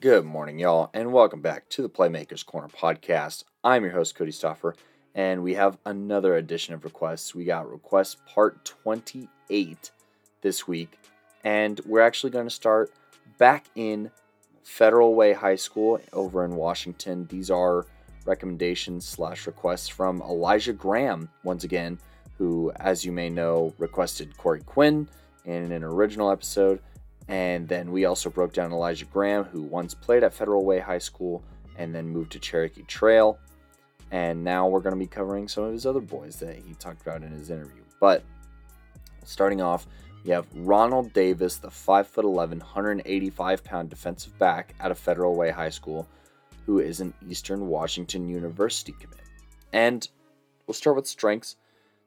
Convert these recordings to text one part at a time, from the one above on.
Good morning, y'all, and welcome back to the Playmakers Corner podcast. I'm your host, Cody Stoffer, and we have another edition of requests. We got request part 28 this week, and we're actually going to start back in Federal Way High School over in Washington. These are recommendations slash requests from Elijah Graham, once again, who, as you may know, requested Corey Quinn in an original episode and then we also broke down Elijah Graham, who once played at Federal Way High School and then moved to Cherokee Trail. And now we're going to be covering some of his other boys that he talked about in his interview. But starting off, we have Ronald Davis, the 5'11, 185 pound defensive back out of Federal Way High School, who is an Eastern Washington University commit. And we'll start with strengths.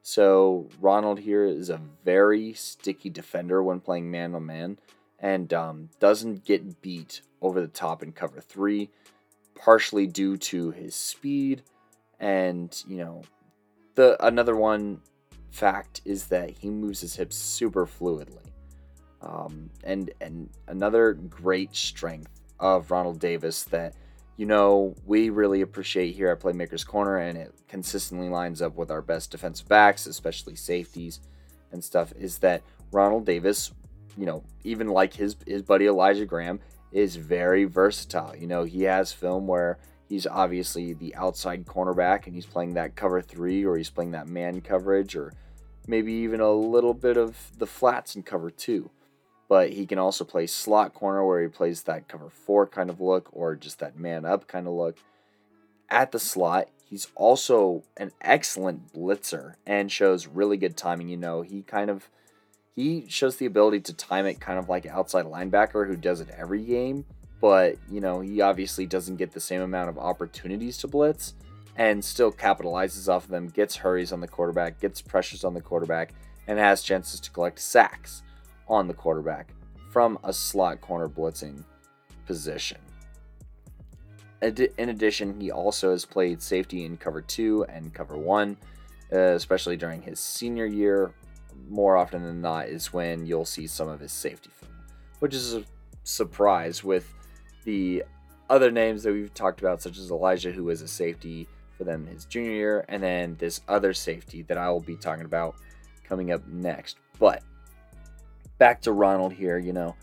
So, Ronald here is a very sticky defender when playing man on man and um, doesn't get beat over the top in cover three, partially due to his speed. And, you know, the another one fact is that he moves his hips super fluidly. Um, and and another great strength of Ronald Davis that you know we really appreciate here at Playmakers Corner, and it consistently lines up with our best defensive backs, especially safeties and stuff, is that Ronald Davis you know, even like his his buddy Elijah Graham is very versatile. You know, he has film where he's obviously the outside cornerback and he's playing that cover three or he's playing that man coverage or maybe even a little bit of the flats in cover two. But he can also play slot corner where he plays that cover four kind of look or just that man up kind of look. At the slot, he's also an excellent blitzer and shows really good timing. You know, he kind of he shows the ability to time it kind of like an outside linebacker who does it every game, but you know, he obviously doesn't get the same amount of opportunities to blitz and still capitalizes off of them, gets hurries on the quarterback, gets pressures on the quarterback, and has chances to collect sacks on the quarterback from a slot corner blitzing position. In addition, he also has played safety in cover two and cover one, uh, especially during his senior year, more often than not is when you'll see some of his safety film, which is a surprise with the other names that we've talked about, such as Elijah, who was a safety for them his junior year, and then this other safety that I will be talking about coming up next. But back to Ronald here, you know,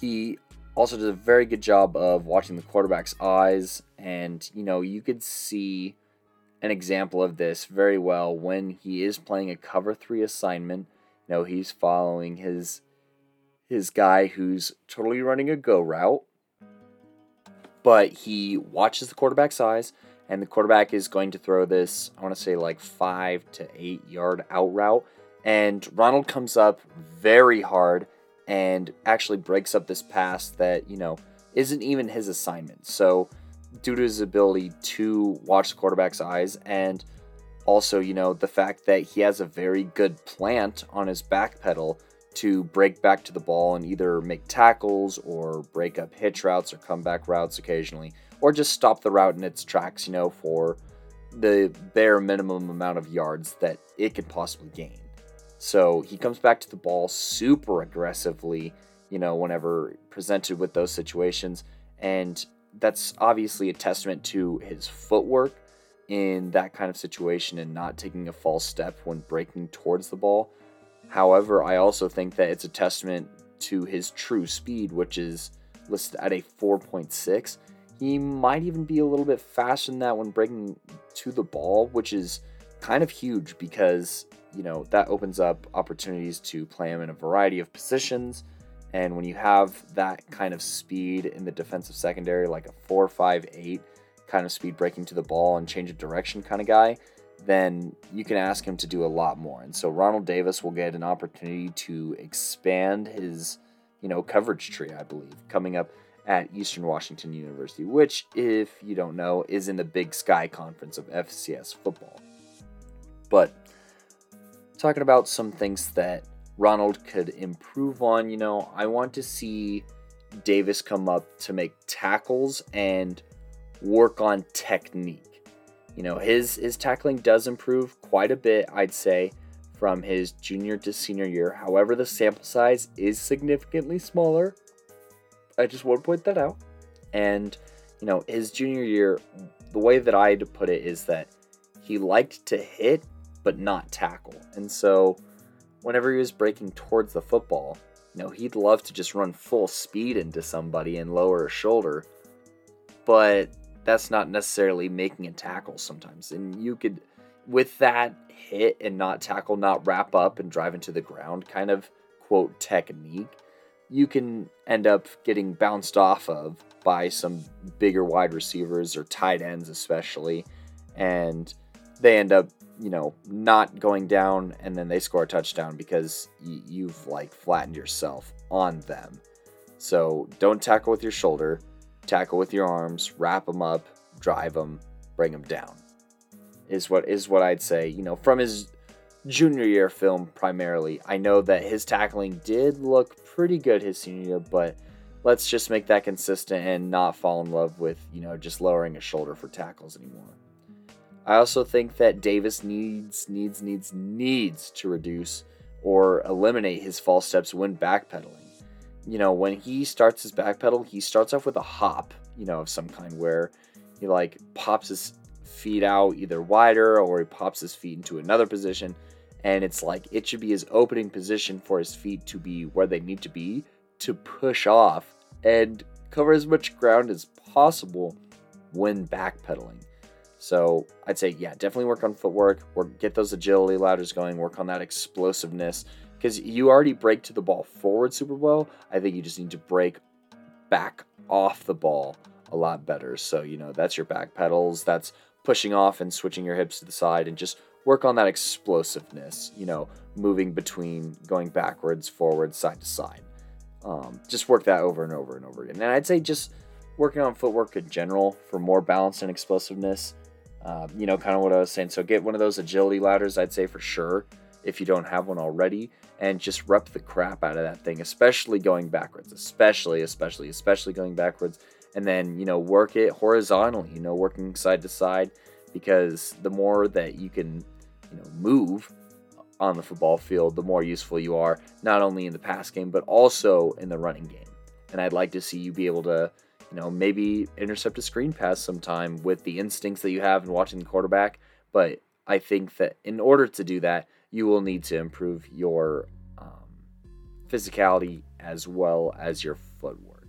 he also does a very good job of watching the quarterback's eyes, and you know, you could see an example of this very well when he is playing a cover three assignment. You know, he's following his his guy who's totally running a go route, but he watches the quarterback's eyes, and the quarterback is going to throw this, I want to say like five to eight yard out route. And Ronald comes up very hard and actually breaks up this pass that, you know, isn't even his assignment. So due to his ability to watch the quarterback's eyes and also, you know, the fact that he has a very good plant on his back pedal to break back to the ball and either make tackles or break up hitch routes or comeback routes occasionally, or just stop the route in its tracks, you know, for the bare minimum amount of yards that it could possibly gain. So he comes back to the ball super aggressively, you know, whenever presented with those situations. And that's obviously a testament to his footwork in that kind of situation and not taking a false step when breaking towards the ball. However, I also think that it's a testament to his true speed, which is listed at a 4.6. He might even be a little bit faster than that when breaking to the ball, which is kind of huge because, you know, that opens up opportunities to play him in a variety of positions and when you have that kind of speed in the defensive secondary, like a 4 5 8 kind of speed breaking to the ball and change of direction kind of guy, then you can ask him to do a lot more. And so Ronald Davis will get an opportunity to expand his, you know, coverage tree, I believe, coming up at Eastern Washington University, which, if you don't know, is in the Big Sky Conference of FCS football. But talking about some things that Ronald could improve on. You know, I want to see Davis come up to make tackles and work on technique. You know, his his tackling does improve quite a bit, I'd say, from his junior to senior year. However, the sample size is significantly smaller. I just want to point that out. And, you know, his junior year, the way that I'd put it is that he liked to hit, but not tackle. And so, whenever he was breaking towards the football, you know, he'd love to just run full speed into somebody and lower a shoulder. But that's not necessarily making a tackle sometimes. And you could, with that hit and not tackle, not wrap up and drive into the ground kind of quote technique, you can end up getting bounced off of by some bigger wide receivers or tight ends, especially. And they end up, you know, not going down and then they score a touchdown because y- you've like flattened yourself on them. So don't tackle with your shoulder, tackle with your arms, wrap them up, drive them, bring them down. Is what is what I'd say. You know, from his junior year film primarily. I know that his tackling did look pretty good his senior year, but let's just make that consistent and not fall in love with, you know, just lowering a shoulder for tackles anymore. I also think that Davis needs, needs, needs, needs to reduce or eliminate his false steps when backpedaling. You know, when he starts his backpedal, he starts off with a hop, you know, of some kind where he like pops his feet out either wider or he pops his feet into another position. And it's like it should be his opening position for his feet to be where they need to be to push off and cover as much ground as possible when backpedaling. So I'd say, yeah, definitely work on footwork, or get those agility ladders going, work on that explosiveness. Because you already break to the ball forward super well. I think you just need to break back off the ball a lot better. So, you know, that's your back pedals, that's pushing off and switching your hips to the side, and just work on that explosiveness, you know, moving between going backwards, forward, side to side. Um, just work that over and over and over again. And I'd say just working on footwork in general for more balance and explosiveness um, you know, kind of what I was saying. So get one of those agility ladders, I'd say for sure, if you don't have one already, and just rep the crap out of that thing, especially going backwards, especially, especially, especially going backwards. And then, you know, work it horizontally, you know, working side to side, because the more that you can, you know, move on the football field, the more useful you are, not only in the pass game, but also in the running game. And I'd like to see you be able to you know, maybe intercept a screen pass sometime with the instincts that you have in watching the quarterback. But I think that in order to do that, you will need to improve your um, physicality as well as your footwork.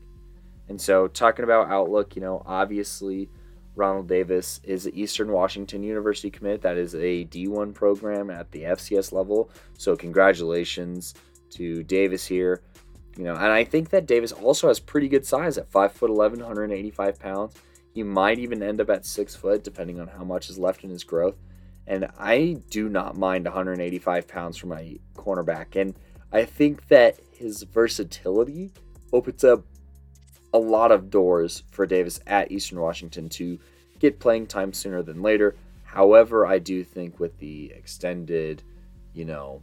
And so, talking about outlook, you know, obviously, Ronald Davis is an Eastern Washington University commit. That is a D1 program at the FCS level. So, congratulations to Davis here. You know, and I think that Davis also has pretty good size at five foot 11, 185 pounds. He might even end up at six foot, depending on how much is left in his growth. And I do not mind 185 pounds for my cornerback. And I think that his versatility opens up a lot of doors for Davis at Eastern Washington to get playing time sooner than later. However, I do think with the extended, you know,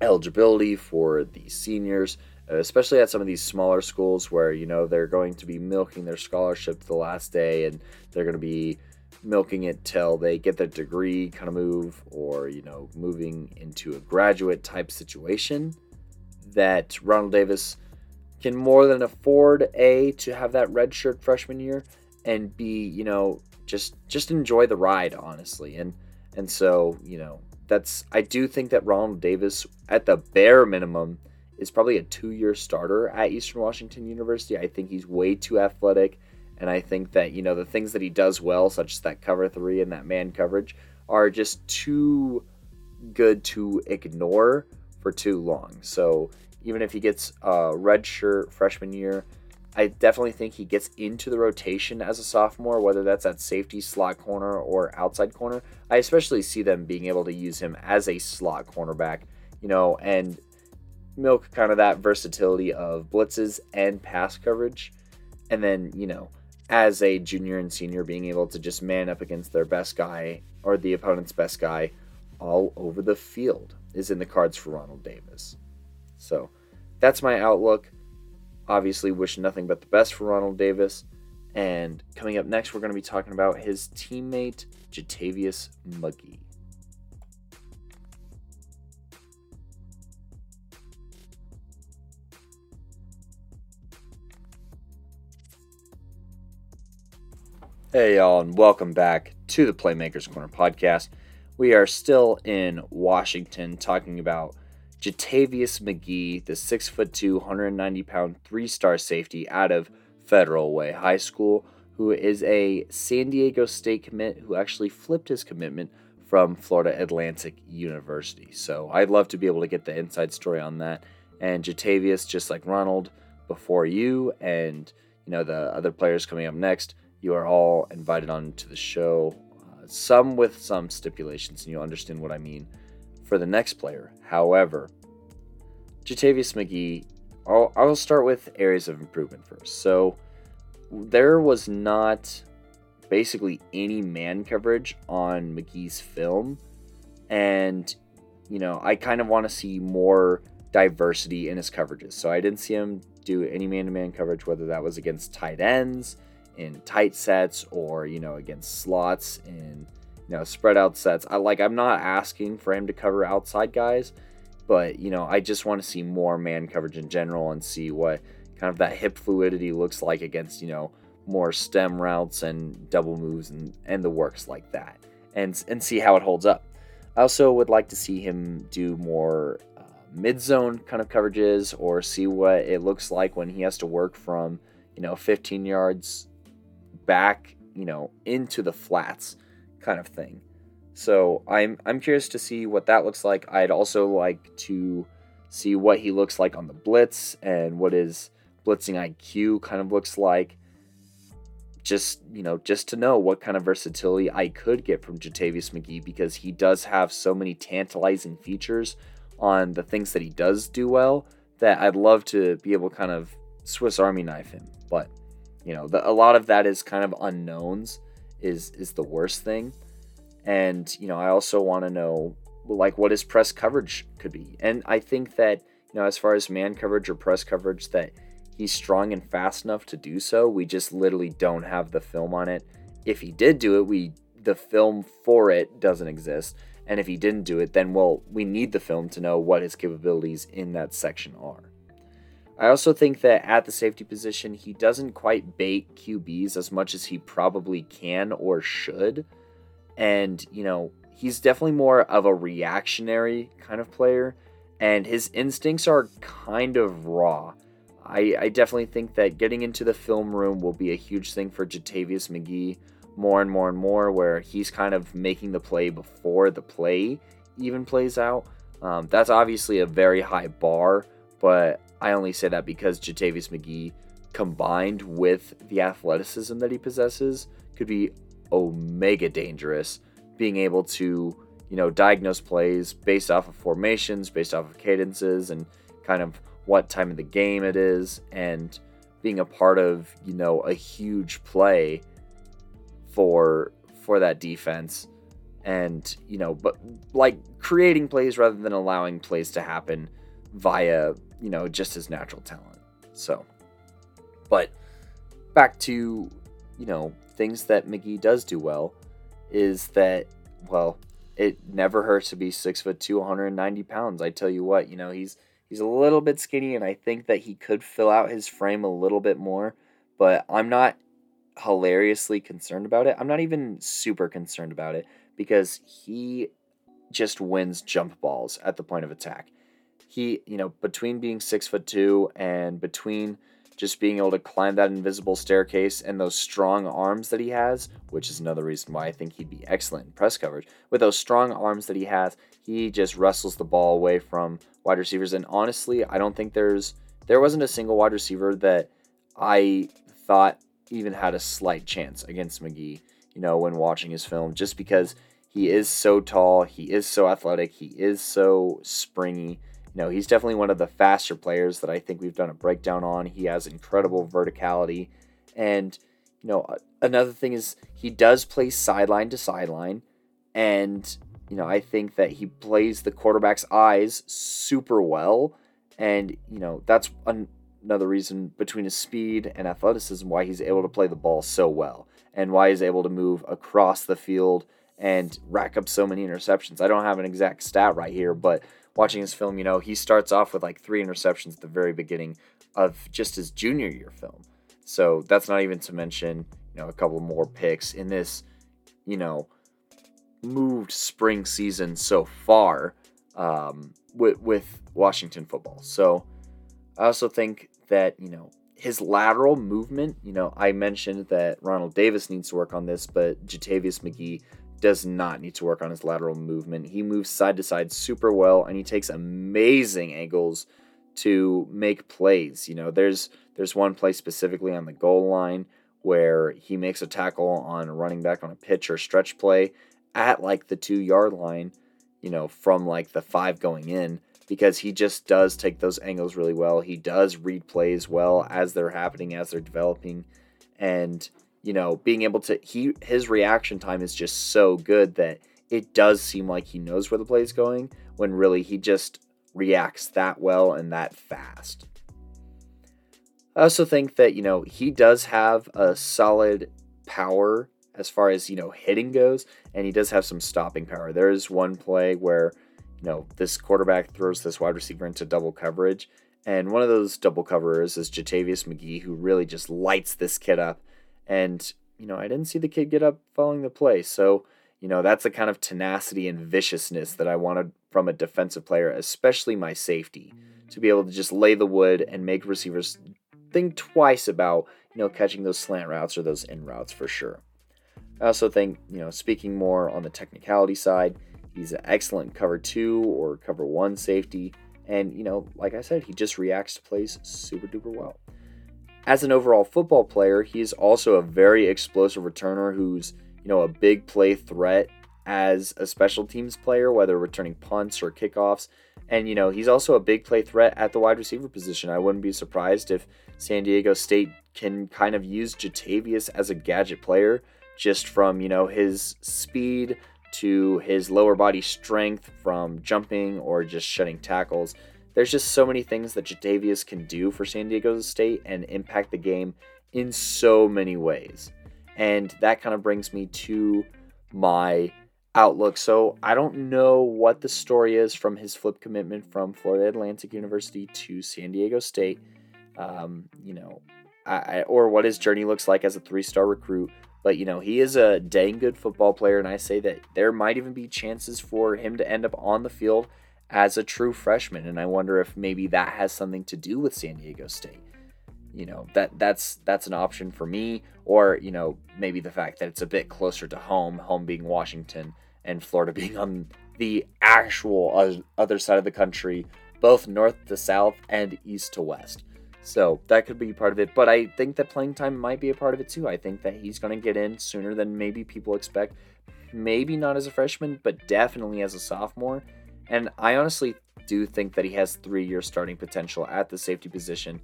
eligibility for the seniors, especially at some of these smaller schools where you know they're going to be milking their scholarship to the last day and they're going to be milking it till they get their degree kind of move or you know moving into a graduate type situation that Ronald Davis can more than afford a to have that red shirt freshman year and b you know just just enjoy the ride honestly. And and so you know that's I do think that Ronald Davis at the bare minimum is probably a two year starter at Eastern Washington University. I think he's way too athletic. And I think that, you know, the things that he does well, such as that cover three and that man coverage, are just too good to ignore for too long. So even if he gets a red shirt freshman year, I definitely think he gets into the rotation as a sophomore, whether that's at safety, slot corner, or outside corner. I especially see them being able to use him as a slot cornerback, you know, and milk kind of that versatility of blitzes and pass coverage. And then, you know, as a junior and senior, being able to just man up against their best guy or the opponent's best guy all over the field is in the cards for Ronald Davis. So that's my outlook. Obviously, wish nothing but the best for Ronald Davis. And coming up next, we're going to be talking about his teammate, Jatavius McGee. Hey, y'all, and welcome back to the Playmakers Corner podcast. We are still in Washington talking about Jatavius McGee, the six foot two, 190 pound, three star safety out of Federal Way High School, who is a San Diego State commit who actually flipped his commitment from Florida Atlantic University. So I'd love to be able to get the inside story on that. And Jatavius, just like Ronald before you, and you know the other players coming up next you are all invited on to the show, uh, some with some stipulations, and you'll understand what I mean for the next player. However, Jatavius McGee, I'll, I'll start with areas of improvement first. So, there was not basically any man coverage on McGee's film, and you know, I kind of want to see more diversity in his coverages. So, I didn't see him do any man to man coverage, whether that was against tight ends in tight sets or you know against slots in you know spread out sets. I like I'm not asking for him to cover outside guys, but you know I just want to see more man coverage in general and see what kind of that hip fluidity looks like against you know more stem routes and double moves and and the works like that and and see how it holds up. I also would like to see him do more uh, mid zone kind of coverages or see what it looks like when he has to work from you know 15 yards back, you know, into the flats kind of thing. So I'm I'm curious to see what that looks like. I'd also like to see what he looks like on the blitz and what his blitzing IQ kind of looks like. Just you know, just to know what kind of versatility I could get from Jatavius McGee because he does have so many tantalizing features on the things that he does do well that I'd love to be able to kind of Swiss Army knife him. But you know, the, a lot of that is kind of unknowns is is the worst thing. And, you know, I also want to know like what his press coverage could be. And I think that, you know, as far as man coverage or press coverage that he's strong and fast enough to do so. We just literally don't have the film on it. If he did do it, we the film for it doesn't exist. And if he didn't do it, then well, we need the film to know what his capabilities in that section are. I also think that at the safety position, he doesn't quite bait QBs as much as he probably can or should. And, you know, he's definitely more of a reactionary kind of player, and his instincts are kind of raw. I, I definitely think that getting into the film room will be a huge thing for Jatavius McGee more and more and more, where he's kind of making the play before the play even plays out. Um, that's obviously a very high bar, but I only say that because Jatavius McGee, combined with the athleticism that he possesses, could be omega dangerous. Being able to, you know, diagnose plays based off of formations, based off of cadences, and kind of what time of the game it is, and being a part of, you know, a huge play for for that defense and you know but like creating plays rather than allowing plays to happen via you know, just his natural talent. So, but back to, you know, things that McGee does do well is that, well, it never hurts to be six foot two, 190 pounds. I tell you what, you know, he's he's a little bit skinny, and I think that he could fill out his frame a little bit more. But I'm not hilariously concerned about it. I'm not even super concerned about it because he just wins jump balls at the point of attack he, you know, between being six foot two and between just being able to climb that invisible staircase and those strong arms that he has, which is another reason why I think he'd be excellent in press coverage. With those strong arms that he has, he just wrestles the ball away from wide receivers. And honestly, I don't think there's there wasn't a single wide receiver that I thought even had a slight chance against McGee, you know, when watching his film, just because he is so tall, he is so athletic, he is so springy know, he's definitely one of the faster players that I think we've done a breakdown on. He has incredible verticality. And, you know, another thing is he does play sideline to sideline. And, you know, I think that he plays the quarterback's eyes super well. And, you know, that's an, another reason between his speed and athleticism why he's able to play the ball so well and why he's able to move across the field and rack up so many interceptions. I don't have an exact stat right here, but watching his film, you know, he starts off with like three interceptions at the very beginning of just his junior year film. So that's not even to mention, you know, a couple more picks in this, you know, moved spring season so far um, with, with Washington football. So I also think that, you know, his lateral movement, you know, I mentioned that Ronald Davis needs to work on this, but Jatavius McGee does not need to work on his lateral movement. He moves side to side super well and he takes amazing angles to make plays. You know, there's there's one play specifically on the goal line where he makes a tackle on a running back on a pitch or stretch play at like the 2 yard line, you know, from like the 5 going in because he just does take those angles really well. He does read plays well as they're happening, as they're developing, and you know, being able to he his reaction time is just so good that it does seem like he knows where the play is going when really he just reacts that well and that fast. I also think that, you know, he does have a solid power as far as, you know, hitting goes, and he does have some stopping power. There is one play where you know, this quarterback throws this wide receiver into double coverage. And one of those double coverers is Jatavius McGee, who really just lights this kid up. And, you know, I didn't see the kid get up following the play. So, you know, that's the kind of tenacity and viciousness that I wanted from a defensive player, especially my safety, to be able to just lay the wood and make receivers think twice about, you know, catching those slant routes or those in routes for sure. I also think, you know, speaking more on the technicality side, He's an excellent cover two or cover one safety. And, you know, like I said, he just reacts to plays super duper well. As an overall football player, he's also a very explosive returner who's, you know, a big play threat as a special teams player, whether returning punts or kickoffs. And, you know, he's also a big play threat at the wide receiver position. I wouldn't be surprised if San Diego State can kind of use Jatavius as a gadget player just from, you know, his speed, to his lower body strength from jumping or just shedding tackles. There's just so many things that Jatavius can do for San Diego State and impact the game in so many ways. And that kind of brings me to my outlook. So I don't know what the story is from his flip commitment from Florida Atlantic University to San Diego State. Um, you know, I, or what his journey looks like as a three star recruit. But, you know, he is a dang good football player, and I say that there might even be chances for him to end up on the field as a true freshman. And I wonder if maybe that has something to do with San Diego State. You know, that that's that's an option for me, or, you know, maybe the fact that it's a bit closer to home, home being Washington and Florida being on the actual other side of the country, both north to south and east to west. So that could be part of it. But I think that playing time might be a part of it too. I think that he's going to get in sooner than maybe people expect. Maybe not as a freshman, but definitely as a sophomore. And I honestly do think that he has three year starting potential at the safety position.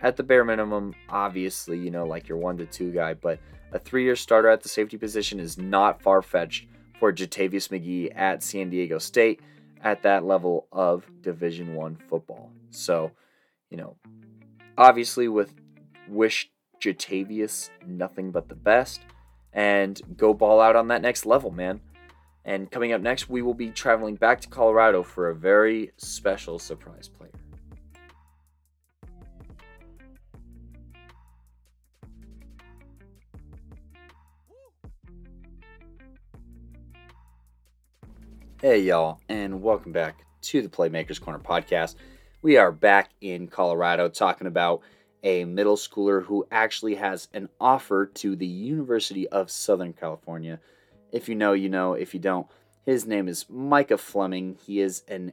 At the bare minimum, obviously, you know, like your one to two guy, but a three year starter at the safety position is not far fetched for Jatavius McGee at San Diego State at that level of Division One football. So, you know, obviously with wish Jatavius nothing but the best and go ball out on that next level, man. And coming up next, we will be traveling back to Colorado for a very special surprise player. Hey, y'all, and welcome back to the Playmakers Corner podcast. We are back in Colorado talking about a middle schooler who actually has an offer to the University of Southern California. If you know, you know. If you don't, his name is Micah Fleming. He is an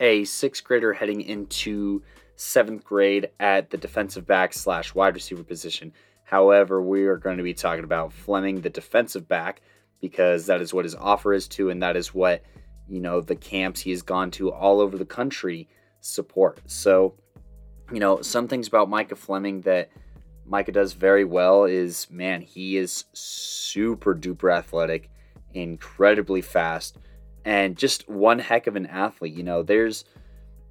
a sixth grader heading into seventh grade at the defensive back slash wide receiver position. However, we are going to be talking about Fleming, the defensive back, because that is what his offer is to, and that is what you know the camps he has gone to all over the country support. So, you know, some things about Micah Fleming that Micah does very well is man, he is super duper athletic, incredibly fast, and just one heck of an athlete. You know, there's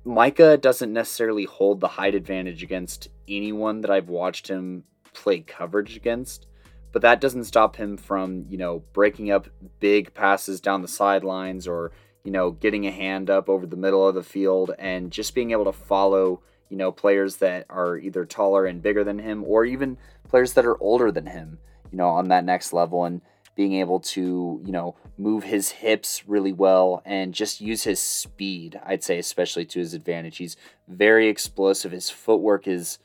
Micah doesn't necessarily hold the height advantage against anyone that I've watched him play coverage against, but that doesn't stop him from, you know, breaking up big passes down the sidelines or you know, getting a hand up over the middle of the field and just being able to follow, you know, players that are either taller and bigger than him or even players that are older than him. you know, on that next level and being able to, you know, move his hips really well and just use his speed, I'd say, especially to his advantage. He's very explosive. His footwork is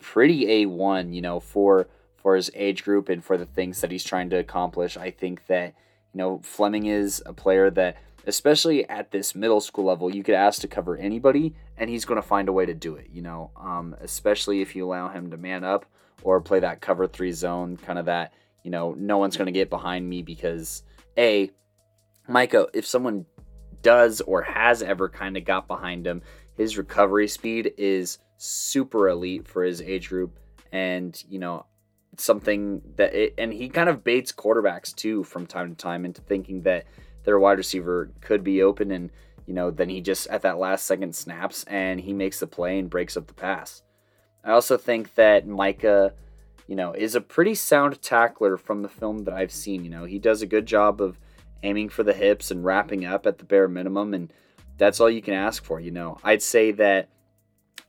pretty A1, you know, for for his age group and for the things that he's trying to accomplish. I think that, you know, Fleming is a player that especially at this middle school level, you could ask to cover anybody, and he's going to find a way to do it. You know, um, especially if you allow him to man up or play that cover three zone, kind of that. You know, no one's going to get behind me because a Micah, if someone does or has ever kind of got behind him, his recovery speed is super elite for his age group, and you know something that it, and he kind of baits quarterbacks too from time to time into thinking that their wide receiver could be open and you know then he just at that last second snaps and he makes the play and breaks up the pass. I also think that Micah, you know, is a pretty sound tackler from the film that I've seen. You know, he does a good job of aiming for the hips and wrapping up at the bare minimum and that's all you can ask for, you know. I'd say that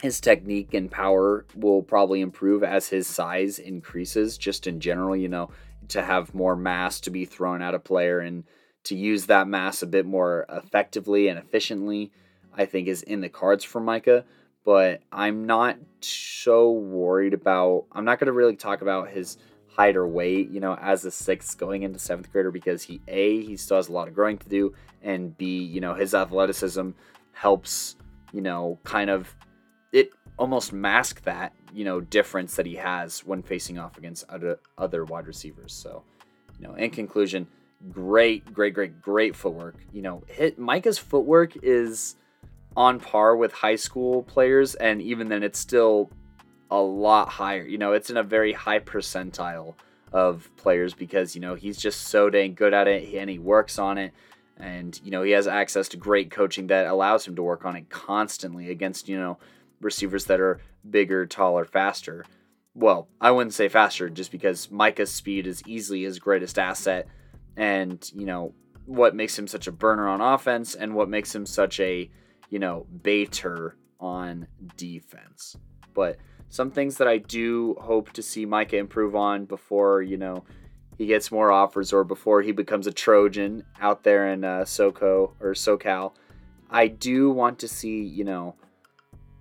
his technique and power will probably improve as his size increases just in general, you know, to have more mass to be thrown at a player and to use that mass a bit more effectively and efficiently, I think is in the cards for Micah. But I'm not so worried about. I'm not going to really talk about his height or weight, you know, as a sixth going into seventh grader because he a he still has a lot of growing to do, and b you know his athleticism helps you know kind of it almost mask that you know difference that he has when facing off against other other wide receivers. So you know, in conclusion, great, great, great, great footwork. You know, hit Micah's footwork is on par with high school players, and even then, it's still a lot higher. You know, it's in a very high percentile of players because you know he's just so dang good at it, and he works on it. And you know he has access to great coaching that allows him to work on it constantly against you know receivers that are bigger, taller, faster. Well, I wouldn't say faster just because Micah's speed is easily his greatest asset and you know what makes him such a burner on offense and what makes him such a you know baiter on defense. But some things that i do hope to see micah improve on before you know he gets more offers or before he becomes a trojan out there in uh, soco or socal i do want to see you know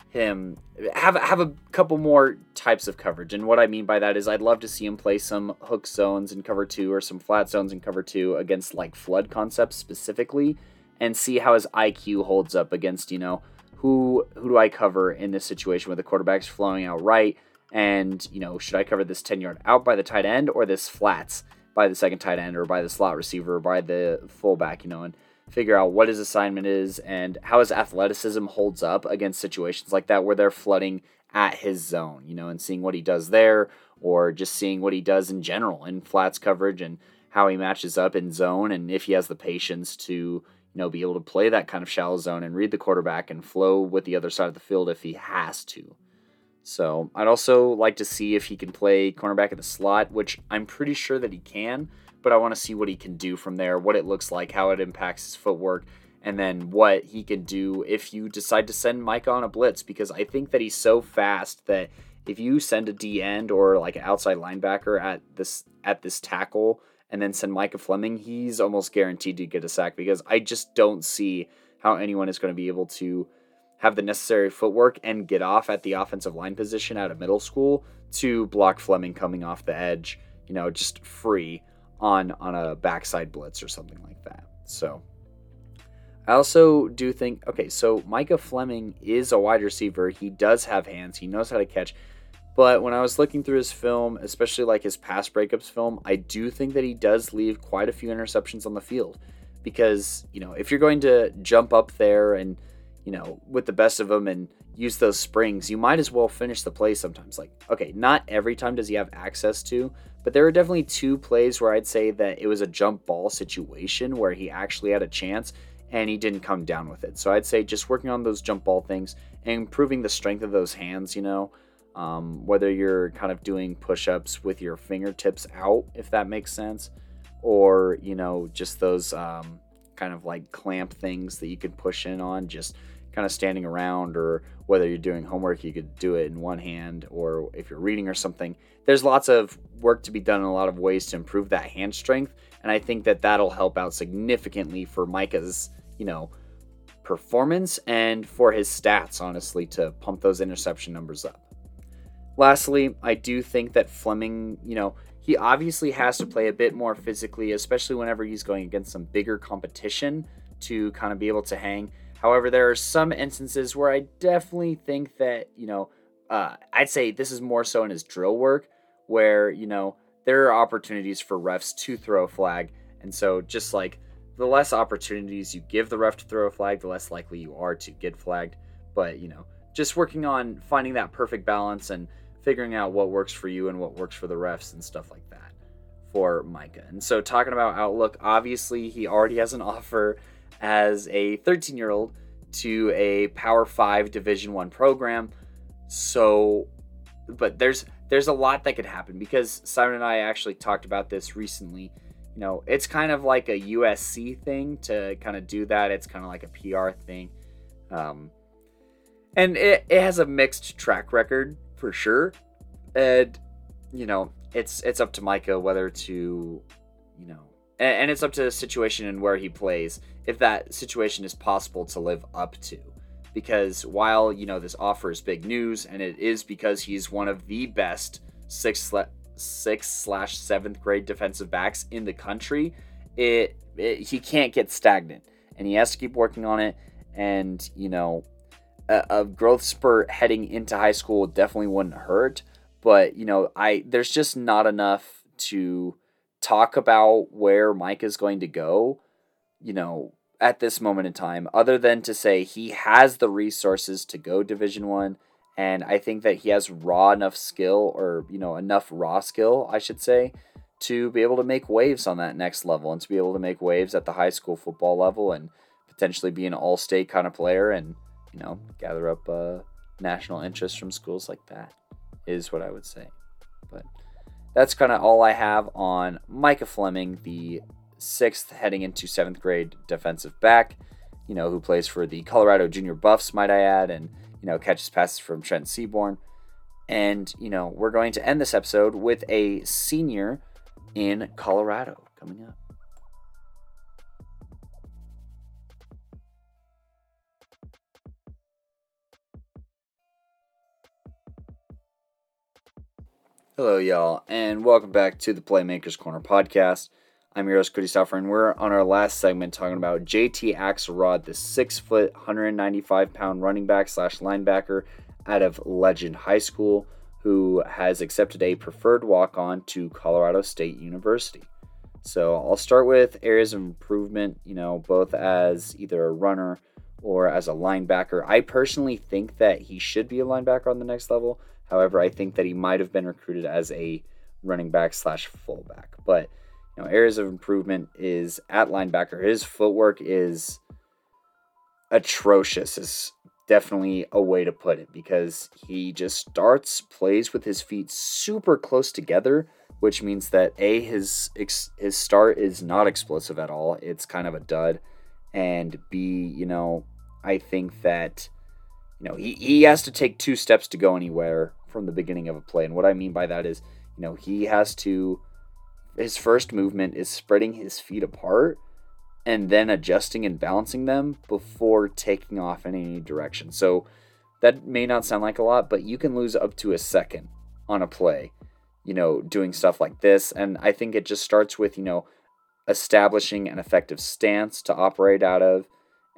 him have have a couple more types of coverage. And what I mean by that is I'd love to see him play some hook zones in cover 2 or some flat zones in cover 2 against like flood concepts specifically and see how his IQ holds up against, you know, who who do I cover in this situation where the quarterback's flowing out right and, you know, should I cover this 10-yard out by the tight end or this flats by the second tight end or by the slot receiver or by the fullback, you know, and figure out what his assignment is and how his athleticism holds up against situations like that where they're flooding at his zone, you know, and seeing what he does there or just seeing what he does in general in flats coverage and how he matches up in zone and if he has the patience to, you know, be able to play that kind of shallow zone and read the quarterback and flow with the other side of the field if he has to. So, I'd also like to see if he can play cornerback in the slot, which I'm pretty sure that he can but I want to see what he can do from there, what it looks like, how it impacts his footwork, and then what he can do if you decide to send Micah on a blitz because I think that he's so fast that if you send a D end or like an outside linebacker at this at this tackle and then send Micah Fleming, he's almost guaranteed to get a sack because I just don't see how anyone is going to be able to have the necessary footwork and get off at the offensive line position out of middle school to block Fleming coming off the edge, you know, just free on on a backside blitz or something like that. So I also do think okay, so Micah Fleming is a wide receiver. He does have hands. He knows how to catch. But when I was looking through his film, especially like his pass breakups film, I do think that he does leave quite a few interceptions on the field. Because, you know, if you're going to jump up there and, you know, with the best of them and use those springs, you might as well finish the play sometimes. Like, okay, not every time does he have access to, but there were definitely two plays where I'd say that it was a jump ball situation where he actually had a chance and he didn't come down with it. So I'd say just working on those jump ball things and improving the strength of those hands, you know, um, whether you're kind of doing push ups with your fingertips out, if that makes sense, or, you know, just those um, kind of like clamp things that you could push in on, just kind of standing around or whether you're doing homework, you could do it in one hand, or if you're reading or something. There's lots of work to be done in a lot of ways to improve that hand strength, and I think that that'll help out significantly for Micah's, you know, performance and for his stats, honestly, to pump those interception numbers up. Lastly, I do think that Fleming, you know, he obviously has to play a bit more physically, especially whenever he's going against some bigger competition to kind of be able to hang. However, there are some instances where I definitely think that, you know, uh, I'd say this is more so in his drill work, where, you know, there are opportunities for refs to throw a flag. And so, just like the less opportunities you give the ref to throw a flag, the less likely you are to get flagged. But, you know, just working on finding that perfect balance and figuring out what works for you and what works for the refs and stuff like that for Micah. And so, talking about Outlook, obviously, he already has an offer as a 13 year old to a Power 5 Division 1 program. So, but there's there's a lot that could happen because Simon and I actually talked about this recently. You know, it's kind of like a USC thing to kind of do that. It's kind of like a PR thing. Um, and it, it has a mixed track record for sure. And you know, it's it's up to Micah whether to, you know, and, and it's up to the situation and where he plays if that situation is possible to live up to. Because while you know this offer is big news, and it is because he's one of the best sixth sixth slash seventh grade defensive backs in the country, it, it he can't get stagnant, and he has to keep working on it. And you know, a, a growth spurt heading into high school definitely wouldn't hurt. But you know, I there's just not enough to talk about where Mike is going to go. You know, at this moment in time, other than to say he has the resources to go Division One, and I think that he has raw enough skill, or you know, enough raw skill, I should say, to be able to make waves on that next level, and to be able to make waves at the high school football level, and potentially be an all-state kind of player, and you know, gather up uh, national interest from schools like that, is what I would say. But that's kind of all I have on Micah Fleming, the sixth heading into seventh grade defensive back, you know, who plays for the Colorado Junior Buffs, might I add, and, you know, catches passes from Trent Seaborn. And, you know, we're going to end this episode with a senior in Colorado coming up. Hello, y'all, and welcome back to the Playmakers Corner podcast. I'm your host, Cody Stauffer, and we're on our last segment talking about JT Axelrod, the six foot, 195 pound running back slash linebacker out of Legend High School, who has accepted a preferred walk on to Colorado State University. So I'll start with areas of improvement, you know, both as either a runner or as a linebacker. I personally think that he should be a linebacker on the next level. However, I think that he might have been recruited as a running back slash fullback. But areas of improvement is at linebacker. His footwork is atrocious. Is definitely a way to put it because he just starts plays with his feet super close together, which means that a his his start is not explosive at all. It's kind of a dud, and b you know I think that you know he, he has to take two steps to go anywhere from the beginning of a play. And what I mean by that is, you know, he has to his first movement is spreading his feet apart and then adjusting and balancing them before taking off in any direction. So that may not sound like a lot, but you can lose up to a second on a play, you know, doing stuff like this. And I think it just starts with, you know, establishing an effective stance to operate out of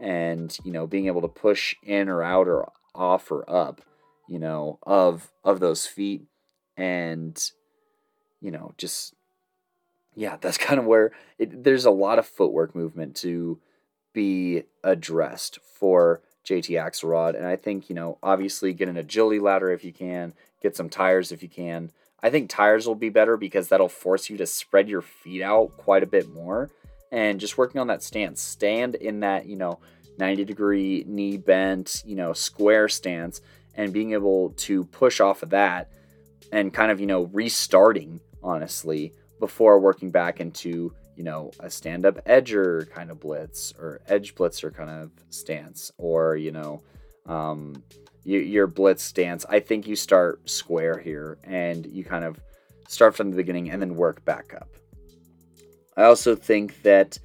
and, you know, being able to push in or out or off or up you know, of of those feet and you know, just yeah, that's kind of where it, there's a lot of footwork movement to be addressed for JT Axelrod. And I think, you know, obviously get an agility ladder if you can, get some tires if you can. I think tires will be better because that'll force you to spread your feet out quite a bit more. And just working on that stance, stand in that, you know, 90 degree knee bent, you know, square stance and being able to push off of that and kind of, you know, restarting, honestly, before working back into, you know, a stand up edger kind of blitz or edge blitzer kind of stance, or, you know, um, you, your blitz stance. I think you start square here and you kind of start from the beginning and then work back up. I also think that,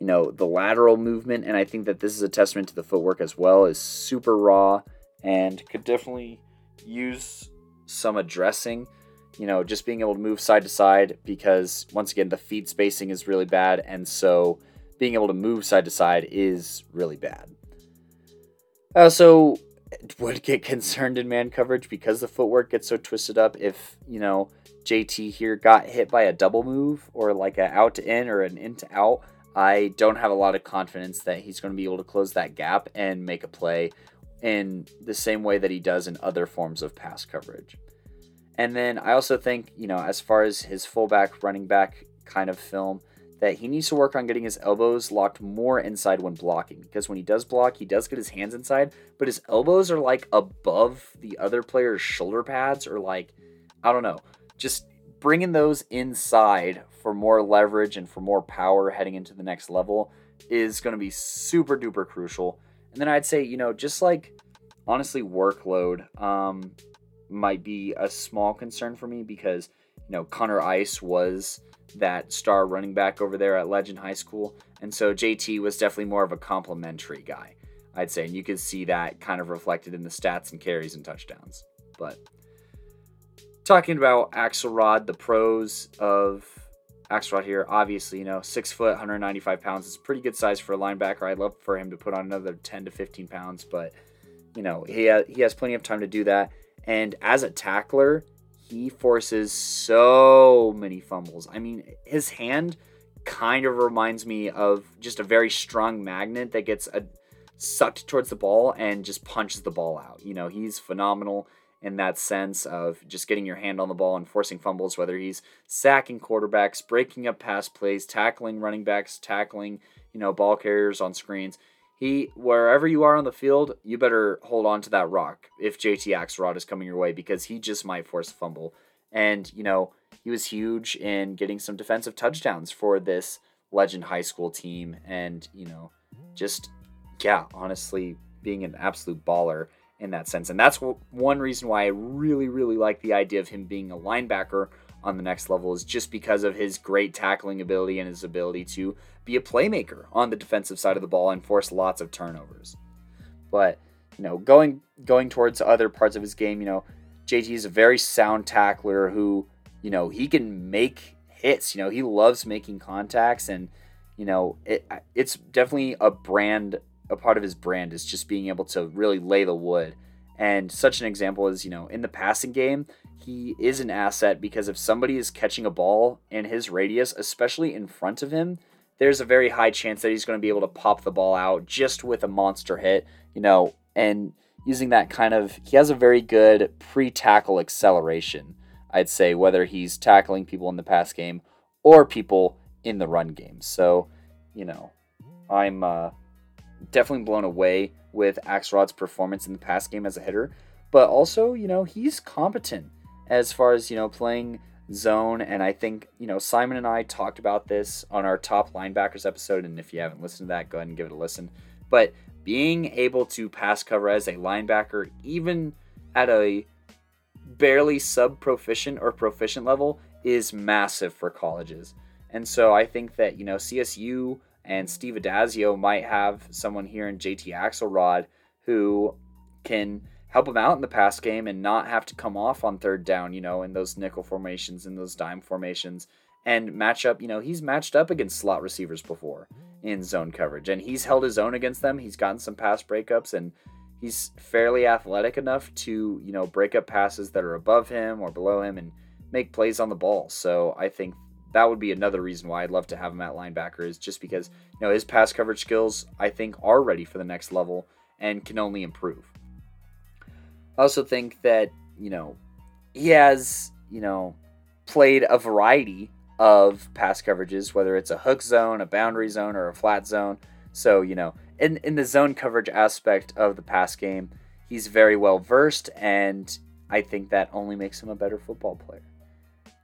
you know, the lateral movement, and I think that this is a testament to the footwork as well, is super raw and could definitely use some addressing you know, just being able to move side to side because once again the feet spacing is really bad, and so being able to move side to side is really bad. Uh, I also would get concerned in man coverage because the footwork gets so twisted up. If you know JT here got hit by a double move or like an out to in or an in to out, I don't have a lot of confidence that he's going to be able to close that gap and make a play in the same way that he does in other forms of pass coverage. And then I also think, you know, as far as his fullback, running back kind of film, that he needs to work on getting his elbows locked more inside when blocking. Because when he does block, he does get his hands inside, but his elbows are like above the other player's shoulder pads, or like, I don't know, just bringing those inside for more leverage and for more power heading into the next level is going to be super duper crucial. And then I'd say, you know, just like honestly workload. Um, might be a small concern for me because you know Connor Ice was that star running back over there at Legend High School, and so JT was definitely more of a complimentary guy, I'd say, and you could see that kind of reflected in the stats and carries and touchdowns. But talking about Axelrod, the pros of Axelrod here, obviously, you know, six foot, 195 pounds is pretty good size for a linebacker. I'd love for him to put on another 10 to 15 pounds, but you know, he ha- he has plenty of time to do that. And as a tackler, he forces so many fumbles. I mean, his hand kind of reminds me of just a very strong magnet that gets a, sucked towards the ball and just punches the ball out. You know, he's phenomenal in that sense of just getting your hand on the ball and forcing fumbles, whether he's sacking quarterbacks, breaking up pass plays, tackling running backs, tackling, you know, ball carriers on screens he wherever you are on the field, you better hold on to that rock if JT Axelrod is coming your way because he just might force a fumble. And you know he was huge in getting some defensive touchdowns for this legend high school team, and you know just yeah, honestly being an absolute baller in that sense. And that's one reason why I really really like the idea of him being a linebacker on the next level is just because of his great tackling ability and his ability to be a playmaker on the defensive side of the ball and force lots of turnovers. But you know, going going towards other parts of his game, you know, JT is a very sound tackler who, you know, he can make hits. You know, he loves making contacts, and you know, it, it's definitely a brand. A part of his brand is just being able to really lay the wood. And such an example is, you know, in the passing game, he is an asset because if somebody is catching a ball in his radius, especially in front of him, there's a very high chance that he's going to be able to pop the ball out just with a monster hit, you know, and using that kind of, he has a very good pre tackle acceleration, I'd say, whether he's tackling people in the pass game or people in the run game. So, you know, I'm uh, definitely blown away with Axelrod's performance in the pass game as a hitter, but also, you know, he's competent as far as, you know, playing zone. And I think, you know, Simon and I talked about this on our top linebackers episode. And if you haven't listened to that, go ahead and give it a listen. But being able to pass cover as a linebacker, even at a barely sub proficient or proficient level, is massive for colleges. And so I think that, you know, CSU and Steve Addazio might have someone here in JT Axelrod who can help him out in the pass game and not have to come off on third down, you know, in those nickel formations, in those dime formations, and match up. You know, he's matched up against slot receivers before in zone coverage, and he's held his own against them. He's gotten some pass breakups, and he's fairly athletic enough to, you know, break up passes that are above him or below him and make plays on the ball. So I think that would be another reason why I'd love to have him at linebacker is just because, you know, his pass coverage skills, I think, are ready for the next level and can only improve. I also think that, you know, he has, you know, played a variety of pass coverages, whether it's a hook zone, a boundary zone, or a flat zone. So, you know, in, in the zone coverage aspect of the pass game, he's very well versed, and I think that only makes him a better football player.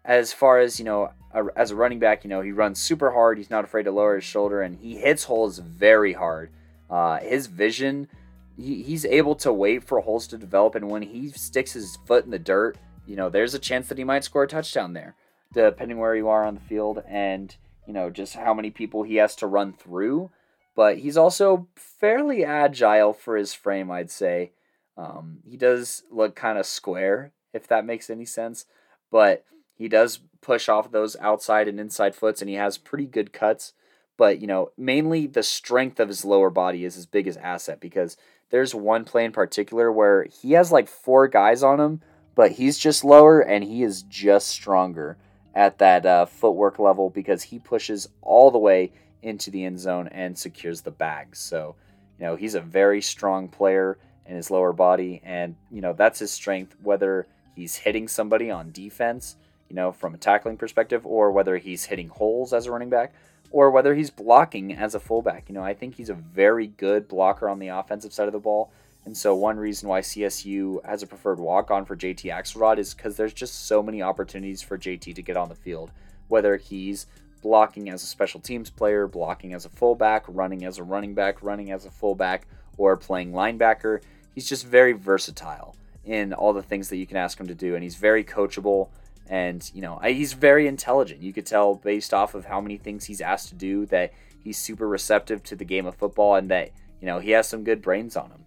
As far as, you know, as a running back, you know, he runs super hard. He's not afraid to lower his shoulder, and he hits holes very hard. Uh, his vision, he, he's able to wait for holes to develop, and when he sticks his foot in the dirt, you know, there's a chance that he might score a touchdown there, depending where you are on the field and you know just how many people he has to run through. But he's also fairly agile for his frame, I'd say. Um, he does look kind of square, if that makes any sense, but he does push off those outside and inside foots, and he has pretty good cuts. But you know, mainly the strength of his lower body is his biggest asset because there's one play in particular where he has like four guys on him, but he's just lower and he is just stronger at that uh, footwork level because he pushes all the way into the end zone and secures the bag. So, you know, he's a very strong player in his lower body, and you know that's his strength. Whether he's hitting somebody on defense you know, from a tackling perspective, or whether he's hitting holes as a running back, or whether he's blocking as a fullback. You know, I think he's a very good blocker on the offensive side of the ball. And so, one reason why CSU has a preferred walk on for JT Axelrod is because there's just so many opportunities for JT to get on the field, whether he's blocking as a special teams player, blocking as a fullback, running as a running back, running as a fullback, or playing linebacker. He's just very versatile in all the things that you can ask him to do, and he's very coachable and you know he's very intelligent. You could tell based off of how many things he's asked to do that he's super receptive to the game of football and that you know he has some good brains on him.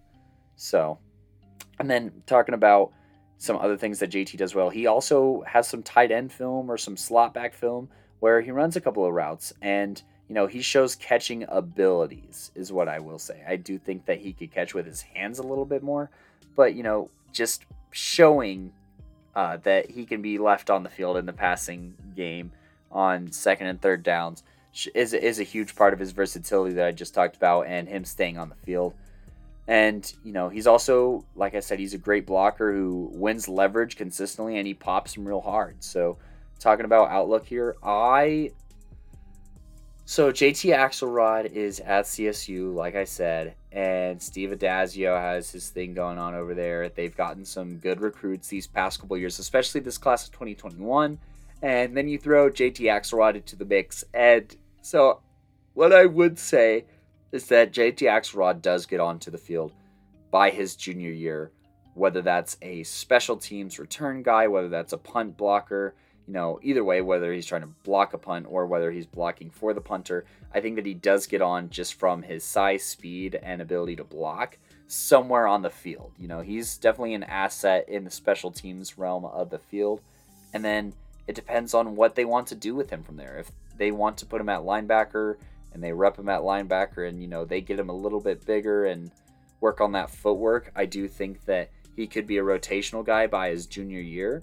So and then talking about some other things that JT does well he also has some tight end film or some slot back film where he runs a couple of routes and you know he shows catching abilities is what I will say. I do think that he could catch with his hands a little bit more but you know just showing uh, that he can be left on the field in the passing game on second and third downs is is a huge part of his versatility that I just talked about and him staying on the field. And you know, he's also like I said, he's a great blocker who wins leverage consistently and he pops him real hard. So, talking about outlook here, I so JT Axelrod is at CSU, like I said, and Steve Addazio has his thing going on over there. They've gotten some good recruits these past couple years, especially this class of 2021. And then you throw JT Axelrod into the mix. And so, what I would say is that JT Axelrod does get onto the field by his junior year, whether that's a special teams return guy, whether that's a punt blocker, you know, either way, whether he's trying to block a punt or whether he's blocking for the punter, I think that he does get on just from his size, speed, and ability to block somewhere on the field. You know, he's definitely an asset in the special teams realm of the field. And then it depends on what they want to do with him from there. If they want to put him at linebacker and they rep him at linebacker and, you know, they get him a little bit bigger and work on that footwork, I do think that he could be a rotational guy by his junior year.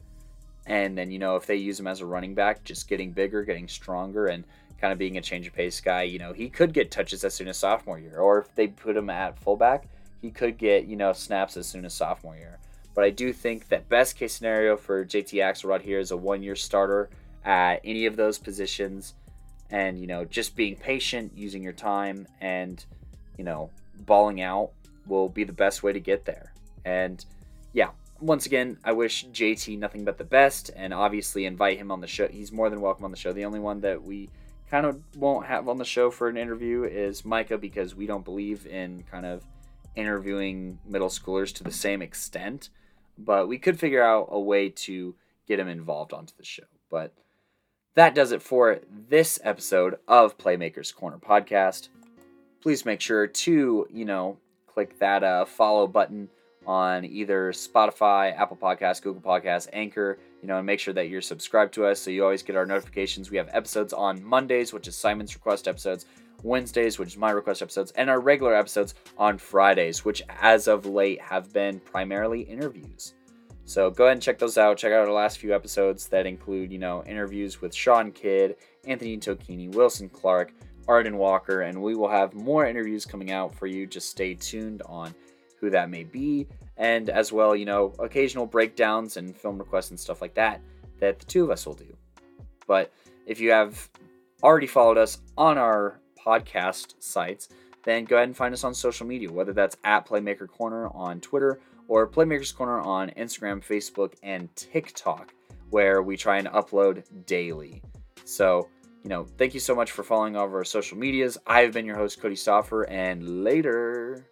And then, you know, if they use him as a running back, just getting bigger, getting stronger, and kind of being a change of pace guy, you know, he could get touches as soon as sophomore year. Or if they put him at fullback, he could get, you know, snaps as soon as sophomore year. But I do think that best case scenario for JT Axelrod here is a one year starter at any of those positions. And, you know, just being patient, using your time, and, you know, balling out will be the best way to get there. And yeah, once again, I wish JT nothing but the best, and obviously invite him on the show. He's more than welcome on the show. The only one that we kind of won't have on the show for an interview is Micah because we don't believe in kind of interviewing middle schoolers to the same extent. But we could figure out a way to get him involved onto the show. But that does it for this episode of Playmakers Corner podcast. Please make sure to, you know, click that uh, follow button on either Spotify, Apple Podcasts, Google Podcasts, Anchor, you know, and make sure that you're subscribed to us so you always get our notifications. We have episodes on Mondays, which is Simon's request episodes, Wednesdays, which is my request episodes, and our regular episodes on Fridays, which as of late have been primarily interviews. So go ahead and check those out. Check out our last few episodes that include, you know, interviews with Sean Kidd, Anthony Tokini, Wilson Clark, Arden Walker, and we will have more interviews coming out for you. Just stay tuned on who that may be, and as well, you know, occasional breakdowns and film requests and stuff like that that the two of us will do. But if you have already followed us on our podcast sites, then go ahead and find us on social media, whether that's at Playmaker Corner on Twitter or Playmakers Corner on Instagram, Facebook, and TikTok, where we try and upload daily. So, you know, thank you so much for following all of our social medias. I have been your host, Cody Stoffer, and later.